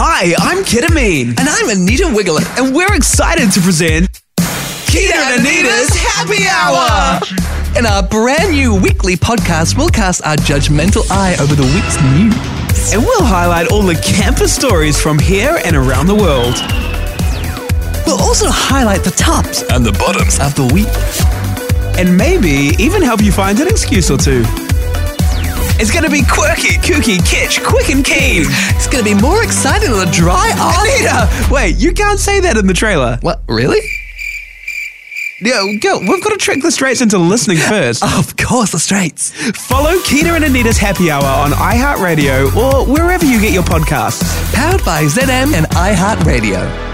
Hi, I'm Kita Mean. And I'm Anita Wigl'it. And we're excited to present Kita and Anita's Happy Hour. In our brand new weekly podcast, we'll cast our judgmental eye over the week's news. And we'll highlight all the campus stories from here and around the world. We'll also highlight the tops and the bottoms of the week. And maybe even help you find an excuse or two. It's going to be quirky, kooky, kitsch, quick and keen. It's going to be more exciting than a dry eye. Anita, wait, you can't say that in the trailer. What, really? Yeah, go. We've got to trick the straights into listening first. of course, the straights. Follow Kita and Anita's Happy Hour on iHeartRadio or wherever you get your podcasts. Powered by ZM and iHeartRadio.